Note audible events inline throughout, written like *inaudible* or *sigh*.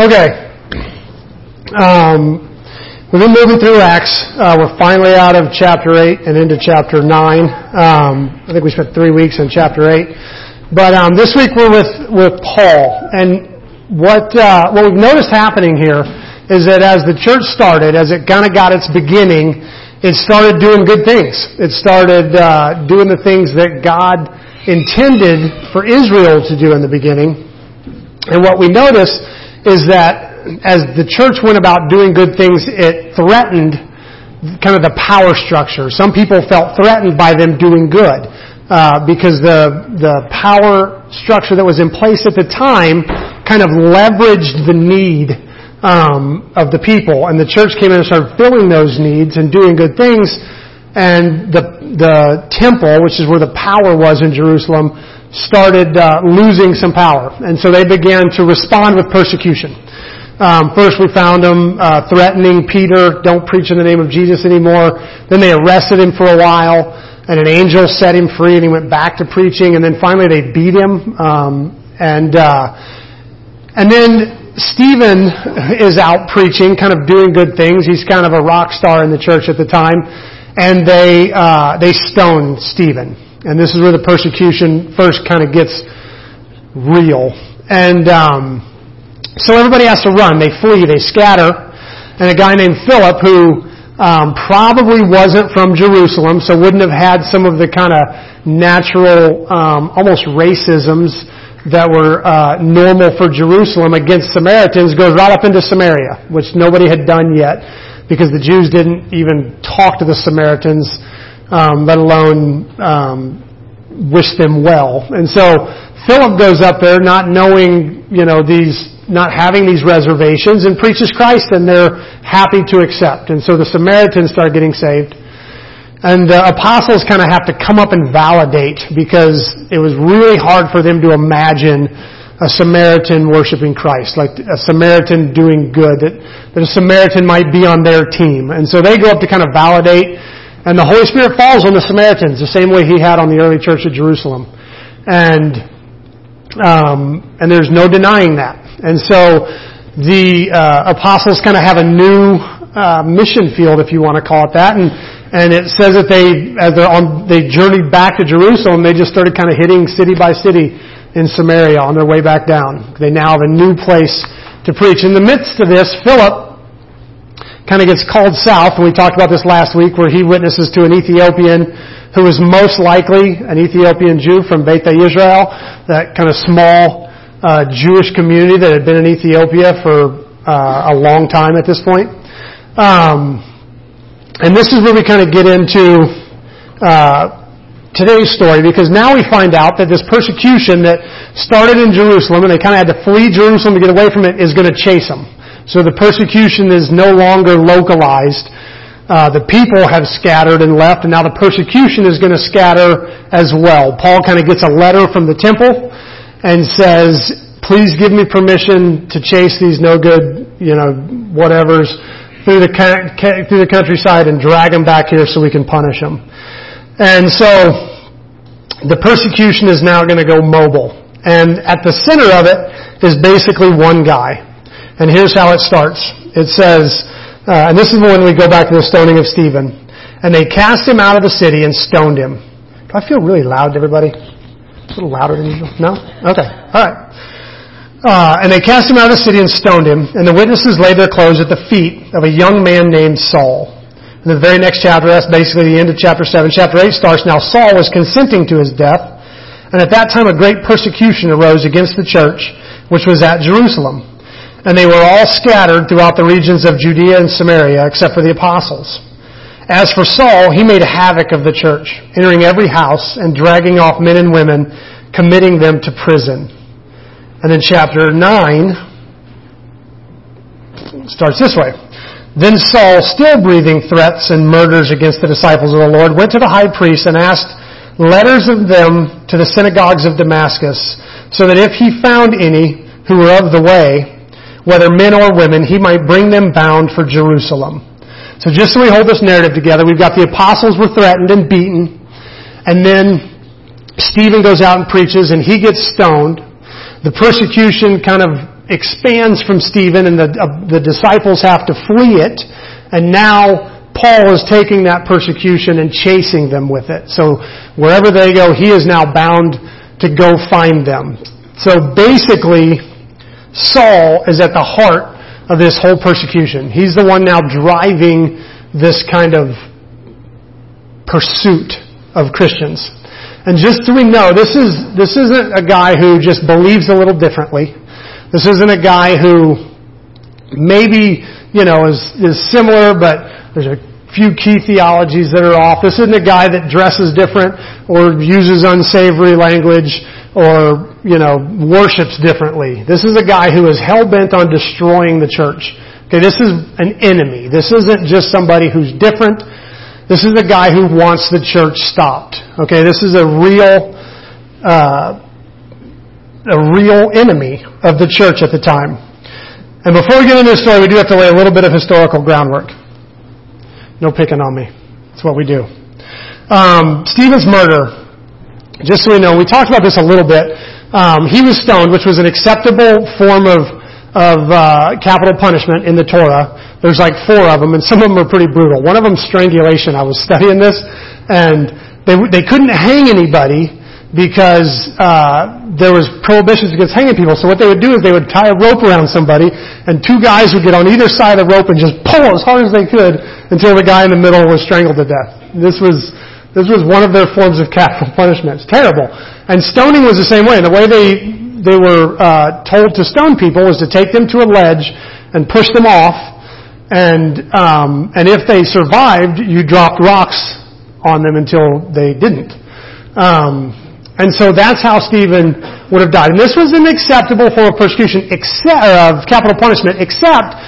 Okay. Um, we've been moving through Acts. Uh, we're finally out of chapter 8 and into chapter 9. Um, I think we spent three weeks in chapter 8. But um, this week we're with, with Paul. And what, uh, what we've noticed happening here is that as the church started, as it kind of got its beginning, it started doing good things. It started uh, doing the things that God intended for Israel to do in the beginning. And what we notice is that as the church went about doing good things, it threatened kind of the power structure. Some people felt threatened by them doing good uh, because the the power structure that was in place at the time kind of leveraged the need um, of the people, and the church came in and started filling those needs and doing good things. And the the temple, which is where the power was in Jerusalem, started uh, losing some power, and so they began to respond with persecution. Um, first, we found them uh, threatening Peter, "Don't preach in the name of Jesus anymore." Then they arrested him for a while, and an angel set him free, and he went back to preaching. And then finally, they beat him, um, and uh, and then Stephen *laughs* is out preaching, kind of doing good things. He's kind of a rock star in the church at the time, and they uh, they stoned Stephen. And this is where the persecution first kind of gets real. And um, so everybody has to run. They flee. They scatter. And a guy named Philip, who um, probably wasn't from Jerusalem, so wouldn't have had some of the kind of natural, um, almost racisms that were uh, normal for Jerusalem against Samaritans, goes right up into Samaria, which nobody had done yet, because the Jews didn't even talk to the Samaritans um, let alone um, wish them well. And so Philip goes up there not knowing, you know, these, not having these reservations and preaches Christ and they're happy to accept. And so the Samaritans start getting saved. And the apostles kind of have to come up and validate because it was really hard for them to imagine a Samaritan worshiping Christ, like a Samaritan doing good, that, that a Samaritan might be on their team. And so they go up to kind of validate and the Holy Spirit falls on the Samaritans the same way He had on the early church of Jerusalem. And, um, and there's no denying that. And so the uh, apostles kind of have a new uh, mission field, if you want to call it that. And, and it says that they, as they're on, they journeyed back to Jerusalem, they just started kind of hitting city by city in Samaria on their way back down. They now have a new place to preach. In the midst of this, Philip kind of gets called south, and we talked about this last week, where he witnesses to an Ethiopian who is most likely an Ethiopian Jew from Beit Israel, that kind of small uh, Jewish community that had been in Ethiopia for uh, a long time at this point. Um, and this is where we kind of get into uh, today's story because now we find out that this persecution that started in Jerusalem and they kind of had to flee Jerusalem to get away from it is going to chase them. So the persecution is no longer localized. Uh, the people have scattered and left, and now the persecution is going to scatter as well. Paul kind of gets a letter from the temple and says, please give me permission to chase these no good, you know, whatevers through the, through the countryside and drag them back here so we can punish them. And so the persecution is now going to go mobile. And at the center of it is basically one guy. And here's how it starts. It says, uh, and this is when we go back to the stoning of Stephen. And they cast him out of the city and stoned him. Do I feel really loud everybody? A little louder than usual? No? Okay. All right. Uh, and they cast him out of the city and stoned him. And the witnesses laid their clothes at the feet of a young man named Saul. In the very next chapter, that's basically the end of chapter 7. Chapter 8 starts, Now Saul was consenting to his death. And at that time a great persecution arose against the church, which was at Jerusalem and they were all scattered throughout the regions of Judea and Samaria, except for the apostles. As for Saul, he made havoc of the church, entering every house and dragging off men and women, committing them to prison. And in chapter 9, starts this way. Then Saul, still breathing threats and murders against the disciples of the Lord, went to the high priest and asked letters of them to the synagogues of Damascus, so that if he found any who were of the way, whether men or women, he might bring them bound for Jerusalem. So just so we hold this narrative together, we've got the apostles were threatened and beaten, and then Stephen goes out and preaches and he gets stoned. The persecution kind of expands from Stephen and the, uh, the disciples have to flee it. And now Paul is taking that persecution and chasing them with it. So wherever they go, he is now bound to go find them. So basically, Saul is at the heart of this whole persecution. He's the one now driving this kind of pursuit of Christians. And just so we know, this is, this isn't a guy who just believes a little differently. This isn't a guy who maybe, you know, is, is similar, but there's a few key theologies that are off. This isn't a guy that dresses different or uses unsavory language or, you know, worships differently. This is a guy who is hell-bent on destroying the church. Okay, this is an enemy. This isn't just somebody who's different. This is a guy who wants the church stopped. Okay, this is a real, uh, a real enemy of the church at the time. And before we get into the story, we do have to lay a little bit of historical groundwork. No picking on me. That's what we do. Um, Stephen's murder, just so we know, we talked about this a little bit. Um, he was stoned, which was an acceptable form of of uh, capital punishment in the Torah. There's like four of them, and some of them are pretty brutal. One of them, strangulation. I was studying this, and they they couldn't hang anybody because uh, there was prohibitions against hanging people. So what they would do is they would tie a rope around somebody, and two guys would get on either side of the rope and just pull as hard as they could until the guy in the middle was strangled to death. This was this was one of their forms of capital *laughs* punishment. It's terrible. And stoning was the same way. And the way they they were uh, told to stone people was to take them to a ledge and push them off, and um, and if they survived, you dropped rocks on them until they didn't. Um, and so that's how Stephen would have died. And this was an acceptable form of persecution, except, of capital punishment, except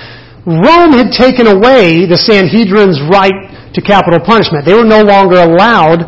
Rome had taken away the Sanhedrin's right to capital punishment. They were no longer allowed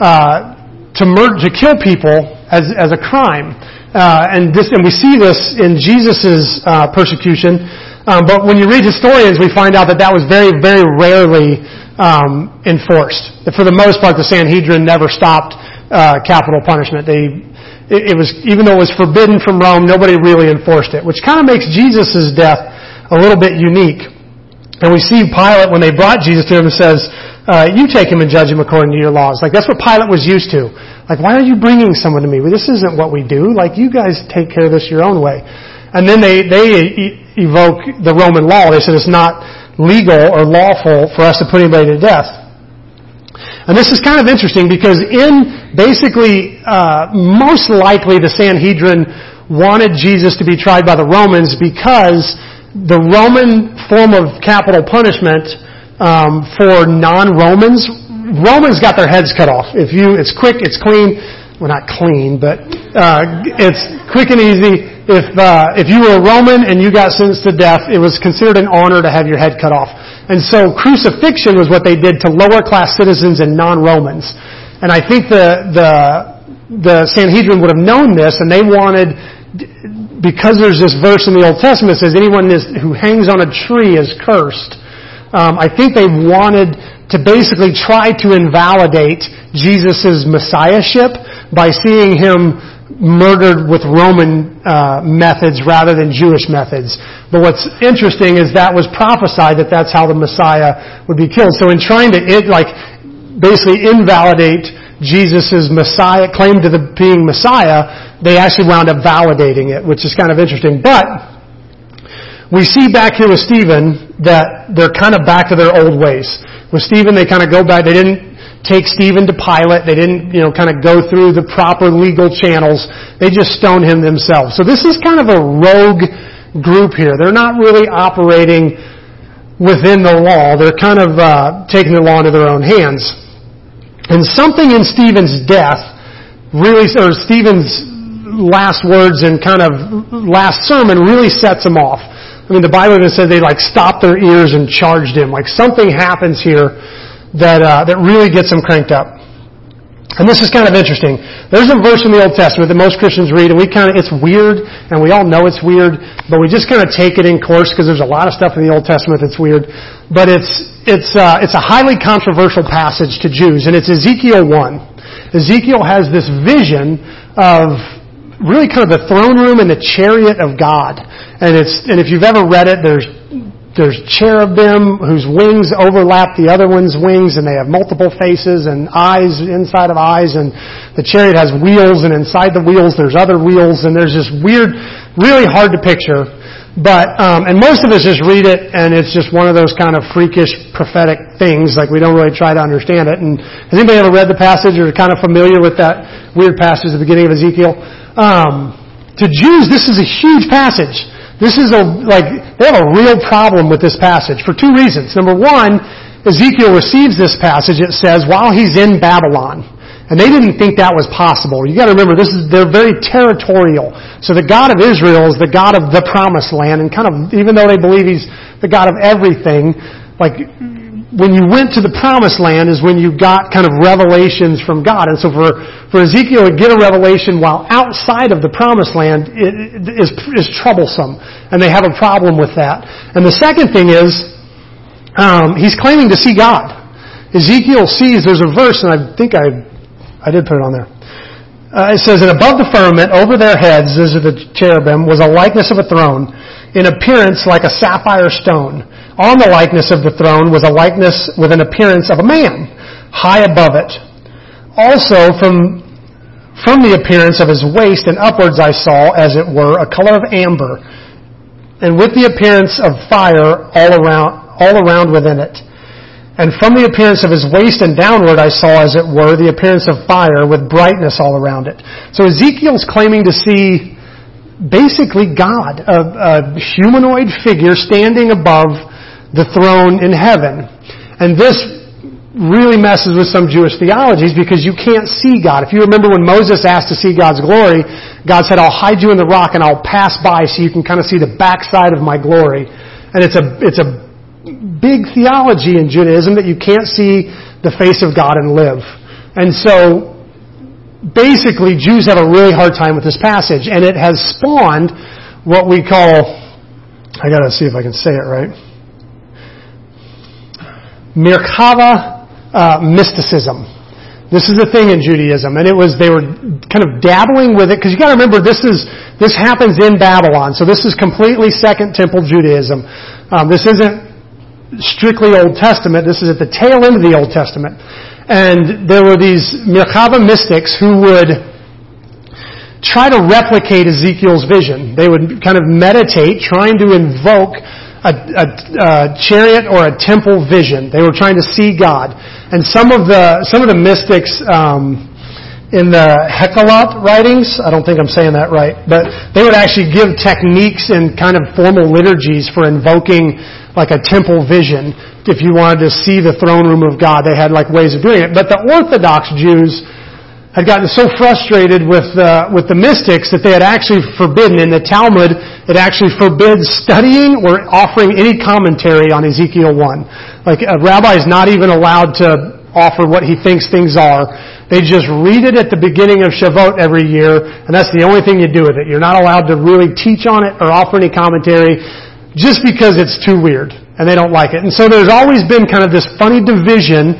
uh, to murder, to kill people as, as a crime. Uh, and this, and we see this in Jesus' uh, persecution. Um, but when you read historians, we find out that that was very, very rarely um, enforced. For the most part, the Sanhedrin never stopped uh, capital punishment. They, it, it, was even though it was forbidden from Rome, nobody really enforced it, which kind of makes Jesus' death a little bit unique. And we see Pilate when they brought Jesus to him says, uh, "You take him and judge him according to your laws." Like that's what Pilate was used to. Like, why are you bringing someone to me? Well, this isn't what we do. Like, you guys take care of this your own way. And then they, they evoke the Roman law. They said it's not legal or lawful for us to put anybody to death. And this is kind of interesting because in basically, uh, most likely the Sanhedrin wanted Jesus to be tried by the Romans because the Roman form of capital punishment um, for non-Romans Romans got their heads cut off. If you, it's quick, it's clean. Well, not clean, but uh, it's quick and easy. If uh, if you were a Roman and you got sentenced to death, it was considered an honor to have your head cut off. And so crucifixion was what they did to lower class citizens and non-Romans. And I think the the the Sanhedrin would have known this, and they wanted because there's this verse in the Old Testament that says anyone who hangs on a tree is cursed. Um, I think they wanted to basically try to invalidate Jesus' messiahship by seeing him murdered with Roman uh, methods rather than Jewish methods. But what's interesting is that was prophesied that that's how the Messiah would be killed. So in trying to it, like basically invalidate Jesus' Messiah claim to the being Messiah, they actually wound up validating it, which is kind of interesting. But we see back here with Stephen that they're kind of back to their old ways. With Stephen, they kind of go back. They didn't take Stephen to Pilate. They didn't, you know, kind of go through the proper legal channels. They just stoned him themselves. So this is kind of a rogue group here. They're not really operating within the law. They're kind of uh, taking the law into their own hands. And something in Stephen's death really, or Stephen's last words and kind of last sermon really sets him off. I mean, the Bible even said they like stopped their ears and charged him. Like something happens here that uh, that really gets him cranked up. And this is kind of interesting. There's a verse in the Old Testament that most Christians read, and we kind of, it's weird, and we all know it's weird, but we just kind of take it in course because there's a lot of stuff in the Old Testament that's weird. But it's, it's, uh, it's a highly controversial passage to Jews, and it's Ezekiel 1. Ezekiel has this vision of really kind of the throne room and the chariot of God. And it's, and if you've ever read it, there's, there's cherubim whose wings overlap the other one's wings and they have multiple faces and eyes inside of eyes and the chariot has wheels and inside the wheels there's other wheels and there's this weird, really hard to picture but, um, and most of us just read it and it's just one of those kind of freakish prophetic things, like we don't really try to understand it. And has anybody ever read the passage or kind of familiar with that weird passage at the beginning of Ezekiel? Um, to Jews, this is a huge passage. This is a, like, they have a real problem with this passage for two reasons. Number one, Ezekiel receives this passage, it says, while he's in Babylon. And they didn't think that was possible. You gotta remember, this is, they're very territorial. So the God of Israel is the God of the promised land, and kind of, even though they believe He's the God of everything, like, when you went to the promised land is when you got kind of revelations from God. And so for, for Ezekiel to get a revelation while outside of the promised land is, is troublesome. And they have a problem with that. And the second thing is, um, he's claiming to see God. Ezekiel sees, there's a verse, and I think I I did put it on there. Uh, it says, and above the firmament, over their heads, these are the cherubim, was a likeness of a throne, in appearance like a sapphire stone. On the likeness of the throne was a likeness with an appearance of a man, high above it. Also from, from the appearance of his waist and upwards I saw, as it were, a color of amber, and with the appearance of fire all around, all around within it. And from the appearance of his waist and downward I saw, as it were, the appearance of fire with brightness all around it. So Ezekiel's claiming to see basically God, a, a humanoid figure standing above the throne in heaven. And this really messes with some Jewish theologies because you can't see God. If you remember when Moses asked to see God's glory, God said, I'll hide you in the rock and I'll pass by so you can kind of see the backside of my glory. And it's a, it's a big theology in Judaism that you can't see the face of God and live. And so, basically, Jews have a really hard time with this passage, and it has spawned what we call, I gotta see if I can say it right, Merkava uh, mysticism. This is a thing in Judaism, and it was they were kind of dabbling with it because you got to remember this is this happens in Babylon, so this is completely Second Temple Judaism. Um, this isn't strictly Old Testament. This is at the tail end of the Old Testament. And there were these Merkava mystics who would try to replicate Ezekiel's vision. They would kind of meditate, trying to invoke a, a, a, chariot or a temple vision. They were trying to see God. And some of the, some of the mystics, um, in the Hekhalot writings, I don't think I'm saying that right, but they would actually give techniques and kind of formal liturgies for invoking like a temple vision. If you wanted to see the throne room of God, they had like ways of doing it. But the Orthodox Jews had gotten so frustrated with uh, with the mystics that they had actually forbidden in the Talmud. It actually forbids studying or offering any commentary on Ezekiel one. Like a rabbi is not even allowed to offer what he thinks things are. They just read it at the beginning of Shavuot every year, and that's the only thing you do with it. You're not allowed to really teach on it or offer any commentary just because it's too weird and they don't like it. And so there's always been kind of this funny division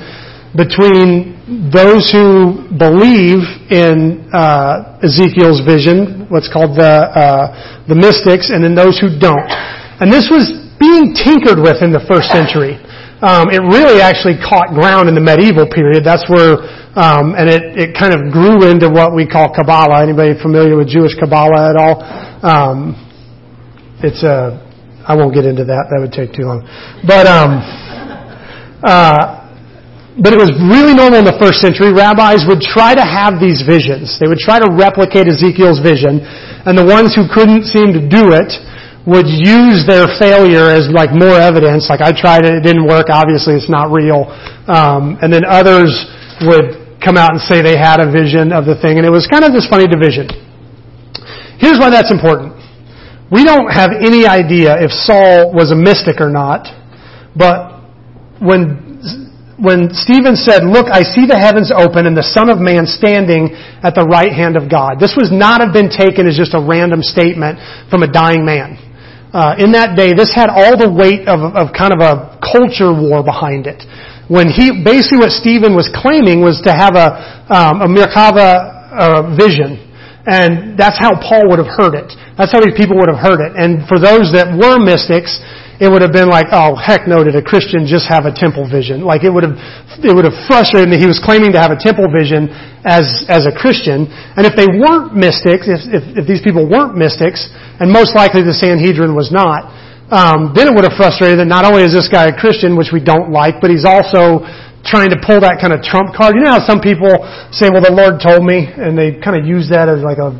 between those who believe in uh, Ezekiel's vision, what's called the uh, the mystics, and then those who don't. And this was being tinkered with in the first century. Um, it really actually caught ground in the medieval period. That's where, um, and it, it kind of grew into what we call Kabbalah. Anybody familiar with Jewish Kabbalah at all? Um, it's a I won't get into that. That would take too long. But, um, uh, but it was really normal in the first century. Rabbis would try to have these visions. They would try to replicate Ezekiel's vision, and the ones who couldn't seem to do it would use their failure as like more evidence. Like I tried it, it didn't work. Obviously, it's not real. Um, and then others would come out and say they had a vision of the thing, and it was kind of this funny division. Here's why that's important. We don't have any idea if Saul was a mystic or not, but when when Stephen said, Look, I see the heavens open and the Son of Man standing at the right hand of God. This was not have been taken as just a random statement from a dying man. Uh, in that day, this had all the weight of, of kind of a culture war behind it. When he, basically what Stephen was claiming was to have a, um, a Merkava uh, vision And that's how Paul would have heard it. That's how these people would have heard it. And for those that were mystics, it would have been like, oh heck no, did a Christian just have a temple vision? Like it would have, it would have frustrated that he was claiming to have a temple vision as, as a Christian. And if they weren't mystics, if, if, if these people weren't mystics, and most likely the Sanhedrin was not, um, then it would have frustrated that not only is this guy a Christian, which we don't like, but he's also trying to pull that kind of trump card. You know how some people say, well, the Lord told me, and they kind of use that as like a,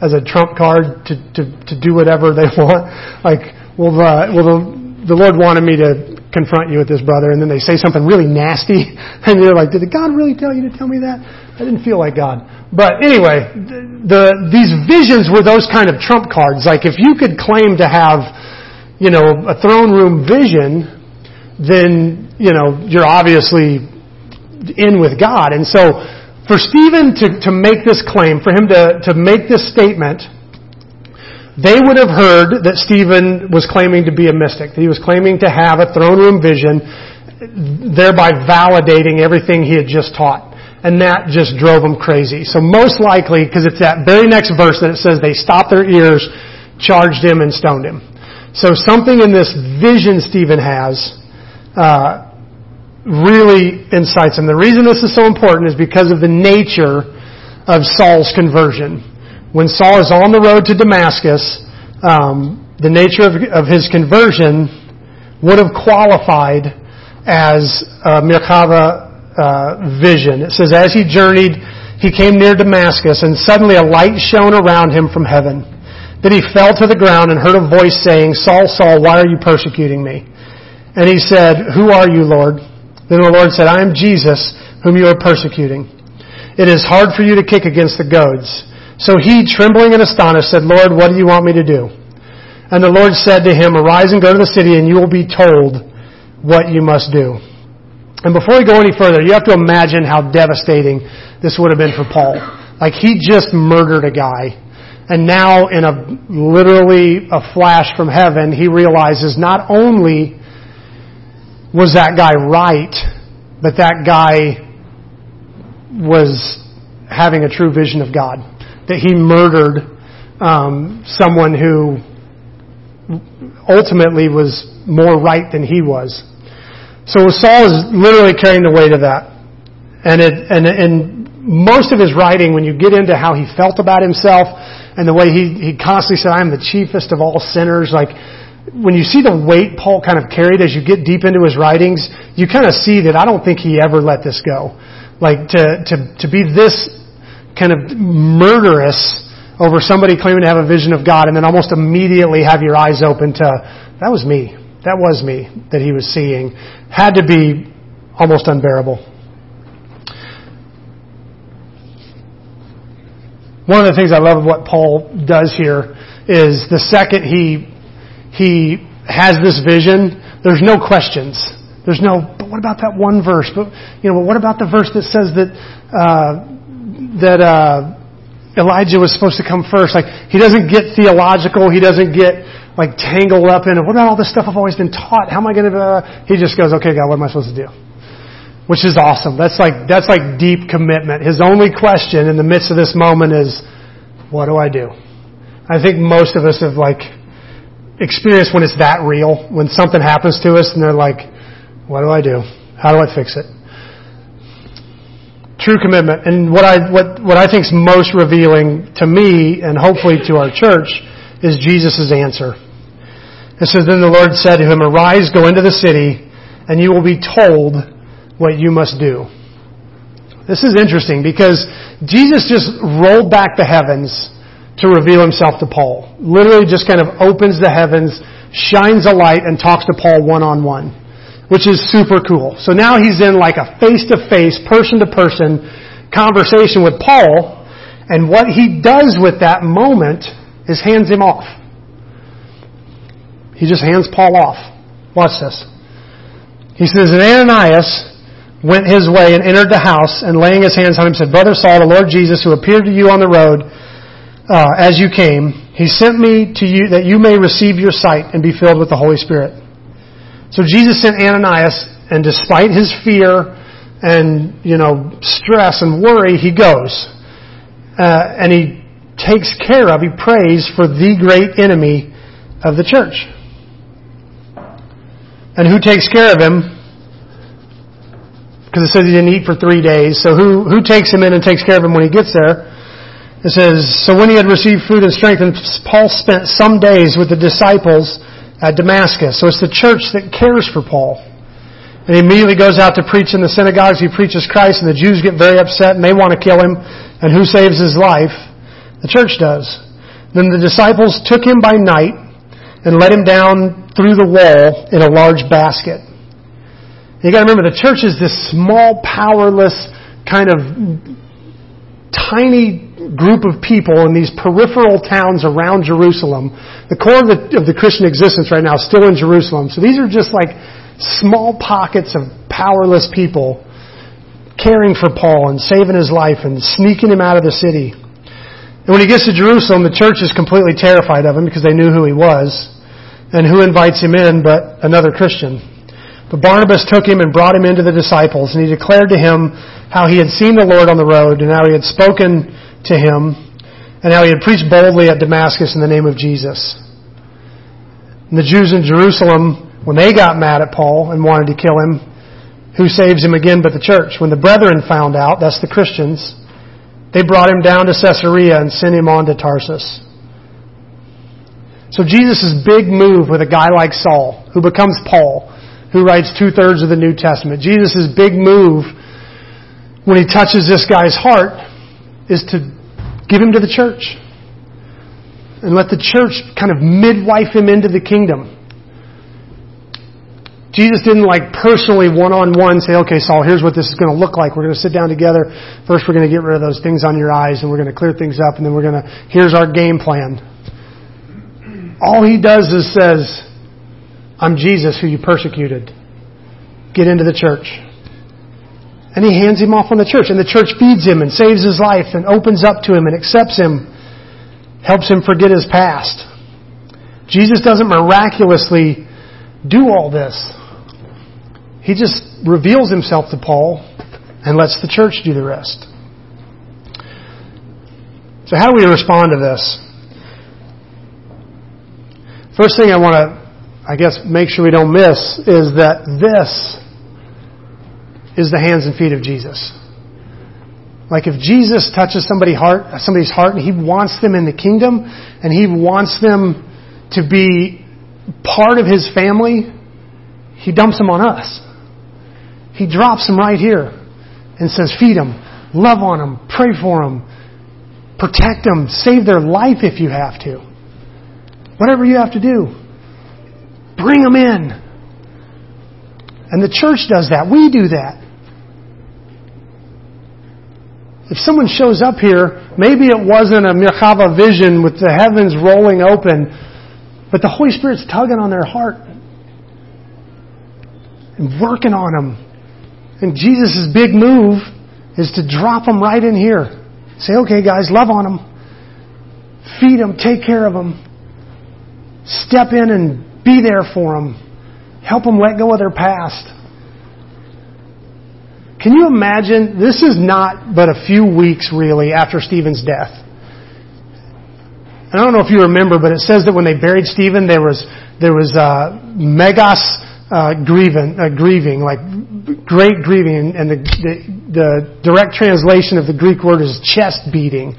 as a trump card to, to, to do whatever they *laughs* want. Like, well, the, well, the, the Lord wanted me to confront you with this brother, and then they say something really nasty, *laughs* and you're like, did God really tell you to tell me that? I didn't feel like God. But anyway, the, these visions were those kind of trump cards. Like, if you could claim to have, you know, a throne room vision, then, you know, you're obviously in with God. And so, for Stephen to, to make this claim, for him to, to make this statement, they would have heard that Stephen was claiming to be a mystic, he was claiming to have a throne room vision, thereby validating everything he had just taught. And that just drove him crazy. So most likely, because it's that very next verse that it says they stopped their ears, charged him, and stoned him. So something in this vision Stephen has uh, really incites him. The reason this is so important is because of the nature of Saul's conversion. When Saul is on the road to Damascus, um, the nature of, of, his conversion would have qualified as a Merkava uh, vision. It says, as he journeyed, he came near Damascus, and suddenly a light shone around him from heaven. Then he fell to the ground and heard a voice saying, Saul, Saul, why are you persecuting me? And he said, Who are you, Lord? Then the Lord said, I am Jesus, whom you are persecuting. It is hard for you to kick against the goads. So he, trembling and astonished, said, Lord, what do you want me to do? And the Lord said to him, Arise and go to the city, and you will be told what you must do. And before we go any further, you have to imagine how devastating this would have been for Paul. Like he just murdered a guy. And now in a literally a flash from heaven, he realizes not only was that guy right, but that guy was having a true vision of God. That he murdered um, someone who ultimately was more right than he was. So Saul is literally carrying the weight of that. And, it, and, and most of his writing, when you get into how he felt about himself and the way he, he constantly said, I am the chiefest of all sinners, like, when you see the weight Paul kind of carried as you get deep into his writings, you kind of see that I don't think he ever let this go. Like to, to, to be this kind of murderous over somebody claiming to have a vision of God and then almost immediately have your eyes open to, that was me. That was me that he was seeing. Had to be almost unbearable. One of the things I love of what Paul does here is the second he he has this vision, there's no questions. There's no, but what about that one verse? But you know, but what about the verse that says that uh, that uh, Elijah was supposed to come first? Like he doesn't get theological. He doesn't get like tangled up in what about all this stuff I've always been taught? How am I going to? Uh, he just goes, okay, God, what am I supposed to do? Which is awesome. That's like that's like deep commitment. His only question in the midst of this moment is, what do I do? I think most of us have like experienced when it's that real, when something happens to us and they're like, what do I do? How do I fix it? True commitment. And what I, what, what I think is most revealing to me and hopefully to our church is Jesus' answer. It says, Then the Lord said to him, Arise, go into the city, and you will be told what you must do. This is interesting because Jesus just rolled back the heavens to reveal himself to Paul. Literally just kind of opens the heavens, shines a light, and talks to Paul one on one, which is super cool. So now he's in like a face to face, person to person conversation with Paul, and what he does with that moment is hands him off. He just hands Paul off. Watch this. He says, And Ananias went his way and entered the house, and laying his hands on him said, Brother Saul, the Lord Jesus, who appeared to you on the road, uh, as you came, He sent me to you that you may receive your sight and be filled with the Holy Spirit. So Jesus sent Ananias, and despite his fear and, you know, stress and worry, he goes. Uh, and he takes care of, he prays for the great enemy of the church. And who takes care of him? Because it says he didn't eat for three days. So who, who takes him in and takes care of him when he gets there? It says, So when he had received food and strength, and Paul spent some days with the disciples at Damascus. So it's the church that cares for Paul. And he immediately goes out to preach in the synagogues. He preaches Christ, and the Jews get very upset, and they want to kill him. And who saves his life? The church does. Then the disciples took him by night and let him down through the wall in a large basket. You gotta remember, the church is this small, powerless, kind of tiny group of people in these peripheral towns around Jerusalem. The core of the, of the Christian existence right now is still in Jerusalem. So these are just like small pockets of powerless people caring for Paul and saving his life and sneaking him out of the city. And when he gets to Jerusalem, the church is completely terrified of him because they knew who he was. And who invites him in but another Christian? But Barnabas took him and brought him into the disciples, and he declared to him how he had seen the Lord on the road, and how he had spoken to him, and how he had preached boldly at Damascus in the name of Jesus. And the Jews in Jerusalem, when they got mad at Paul and wanted to kill him, who saves him again but the church? When the brethren found out, that's the Christians, they brought him down to Caesarea and sent him on to Tarsus. So Jesus' big move with a guy like Saul, who becomes Paul, who writes two thirds of the New Testament. Jesus' big move when he touches this guy's heart is to give him to the church and let the church kind of midwife him into the kingdom. Jesus didn't like personally one on one say, okay, Saul, here's what this is going to look like. We're going to sit down together. First, we're going to get rid of those things on your eyes and we're going to clear things up and then we're going to, here's our game plan. All he does is says, I'm Jesus who you persecuted. Get into the church. And he hands him off on the church. And the church feeds him and saves his life and opens up to him and accepts him, helps him forget his past. Jesus doesn't miraculously do all this. He just reveals himself to Paul and lets the church do the rest. So how do we respond to this? First thing I want to I guess, make sure we don't miss is that this is the hands and feet of Jesus. Like if Jesus touches somebody's heart, somebody's heart and he wants them in the kingdom and he wants them to be part of his family, he dumps them on us. He drops them right here and says, feed them, love on them, pray for them, protect them, save their life if you have to. Whatever you have to do. Bring them in. And the church does that. We do that. If someone shows up here, maybe it wasn't a Merkava vision with the heavens rolling open, but the Holy Spirit's tugging on their heart and working on them. And Jesus' big move is to drop them right in here. Say, okay, guys, love on them. Feed them. Take care of them. Step in and be there for them. Help them let go of their past. Can you imagine? This is not but a few weeks really after Stephen's death. And I don't know if you remember, but it says that when they buried Stephen, there was there was uh, megas uh, grieving, uh, grieving, like great grieving, and the, the the direct translation of the Greek word is chest beating,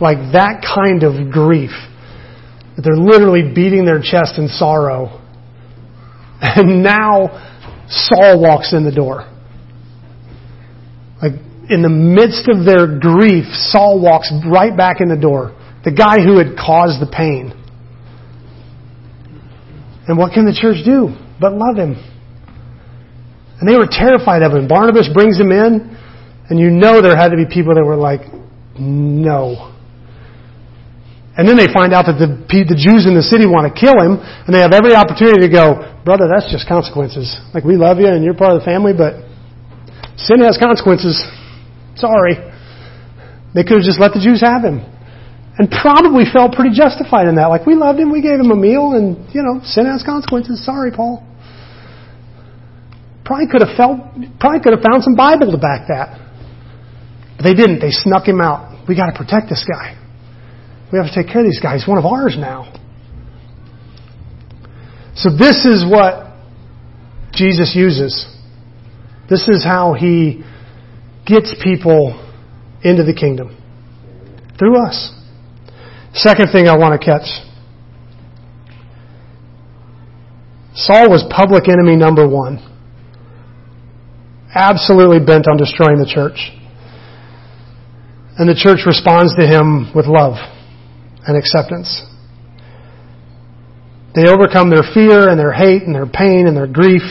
like that kind of grief. They're literally beating their chest in sorrow. *laughs* And now Saul walks in the door. Like in the midst of their grief, Saul walks right back in the door. The guy who had caused the pain. And what can the church do but love him? And they were terrified of him. Barnabas brings him in, and you know there had to be people that were like, no. And then they find out that the, the Jews in the city want to kill him, and they have every opportunity to go, brother, that's just consequences. Like, we love you and you're part of the family, but sin has consequences. Sorry. They could have just let the Jews have him. And probably felt pretty justified in that. Like, we loved him, we gave him a meal, and, you know, sin has consequences. Sorry, Paul. Probably could have felt, probably could have found some Bible to back that. But they didn't. They snuck him out. We got to protect this guy. We have to take care of these guys. One of ours now. So this is what Jesus uses. This is how he gets people into the kingdom. Through us. Second thing I want to catch. Saul was public enemy number one. Absolutely bent on destroying the church. And the church responds to him with love and acceptance. They overcome their fear and their hate and their pain and their grief,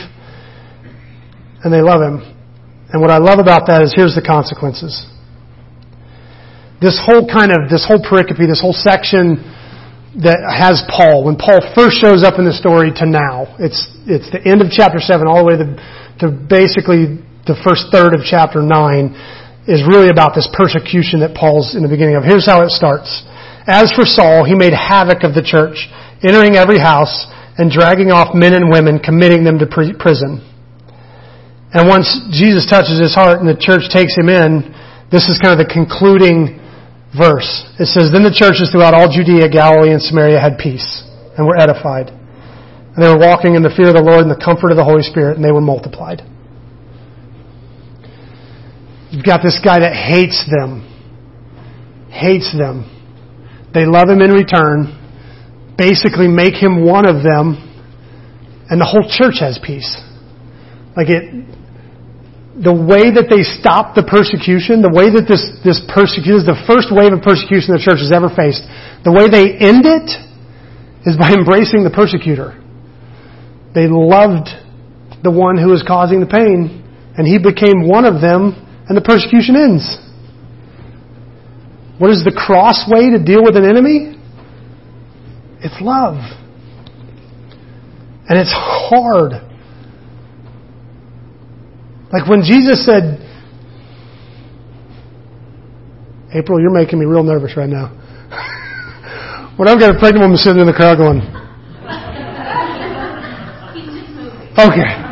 and they love him. And what I love about that is here's the consequences. This whole kind of, this whole pericope, this whole section that has Paul, when Paul first shows up in the story to now, it's, it's the end of chapter 7 all the way to, to basically the first third of chapter 9 is really about this persecution that Paul's in the beginning of. Here's how it starts. As for Saul, he made havoc of the church, entering every house and dragging off men and women, committing them to prison. And once Jesus touches his heart and the church takes him in, this is kind of the concluding verse. It says, Then the churches throughout all Judea, Galilee, and Samaria had peace and were edified. And they were walking in the fear of the Lord and the comfort of the Holy Spirit, and they were multiplied. You've got this guy that hates them. Hates them. They love him in return. Basically make him one of them. And the whole church has peace. Like it, the way that they stop the persecution, the way that this, this persecution is the first wave of persecution the church has ever faced. The way they end it is by *laughs* embracing the persecutor. They loved the one who was causing the pain, and he became one of them and the persecution ends. What is the cross way to deal with an enemy? It's love. And it's hard. Like when Jesus said, April, you're making me real nervous right now. *laughs* when I've got a pregnant woman sitting in the crowd going, *laughs* okay.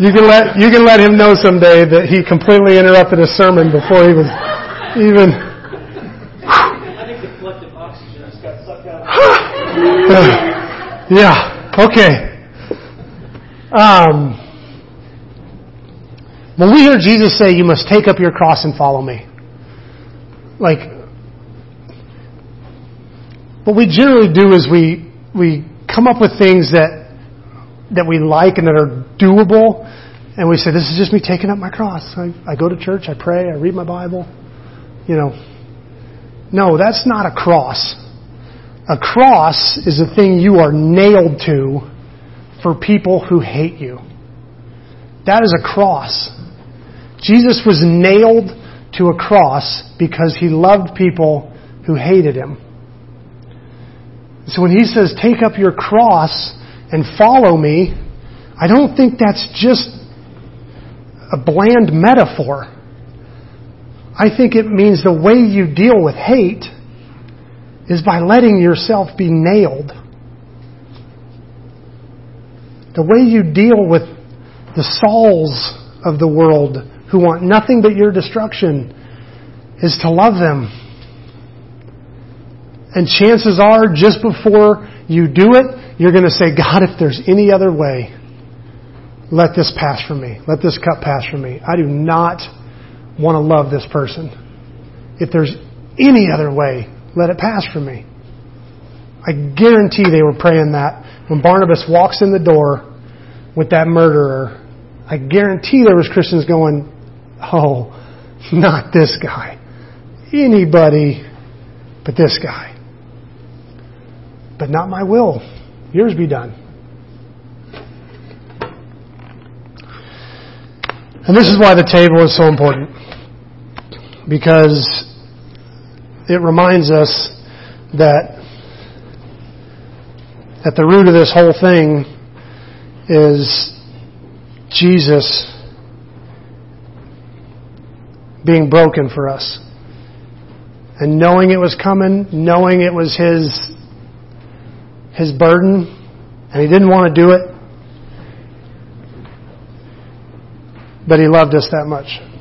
You can let you can let him know someday that he completely interrupted a sermon before he was even. I think the collective oxygen just got sucked out. yeah. Okay. Um, when we hear Jesus say, "You must take up your cross and follow me," like what we generally do is we we come up with things that that we like and that are doable, and we say, This is just me taking up my cross. I, I go to church, I pray, I read my Bible. You know. No, that's not a cross. A cross is a thing you are nailed to for people who hate you. That is a cross. Jesus was nailed to a cross because he loved people who hated him. So when he says, take up your cross and follow me, I don't think that's just a bland metaphor. I think it means the way you deal with hate is by letting yourself be nailed. The way you deal with the Sauls of the world who want nothing but your destruction is to love them. And chances are, just before you do it, you're going to say, God, if there's any other way, let this pass from me. Let this cup pass from me. I do not want to love this person. If there's any other way, let it pass from me. I guarantee they were praying that when Barnabas walks in the door with that murderer. I guarantee there was Christians going, "Oh, not this guy. Anybody but this guy. But not my will. Yours be done. And this is why the table is so important. Because it reminds us that at the root of this whole thing is Jesus being broken for us. And knowing it was coming, knowing it was his his burden, and he didn't want to do it, but he loved us that much.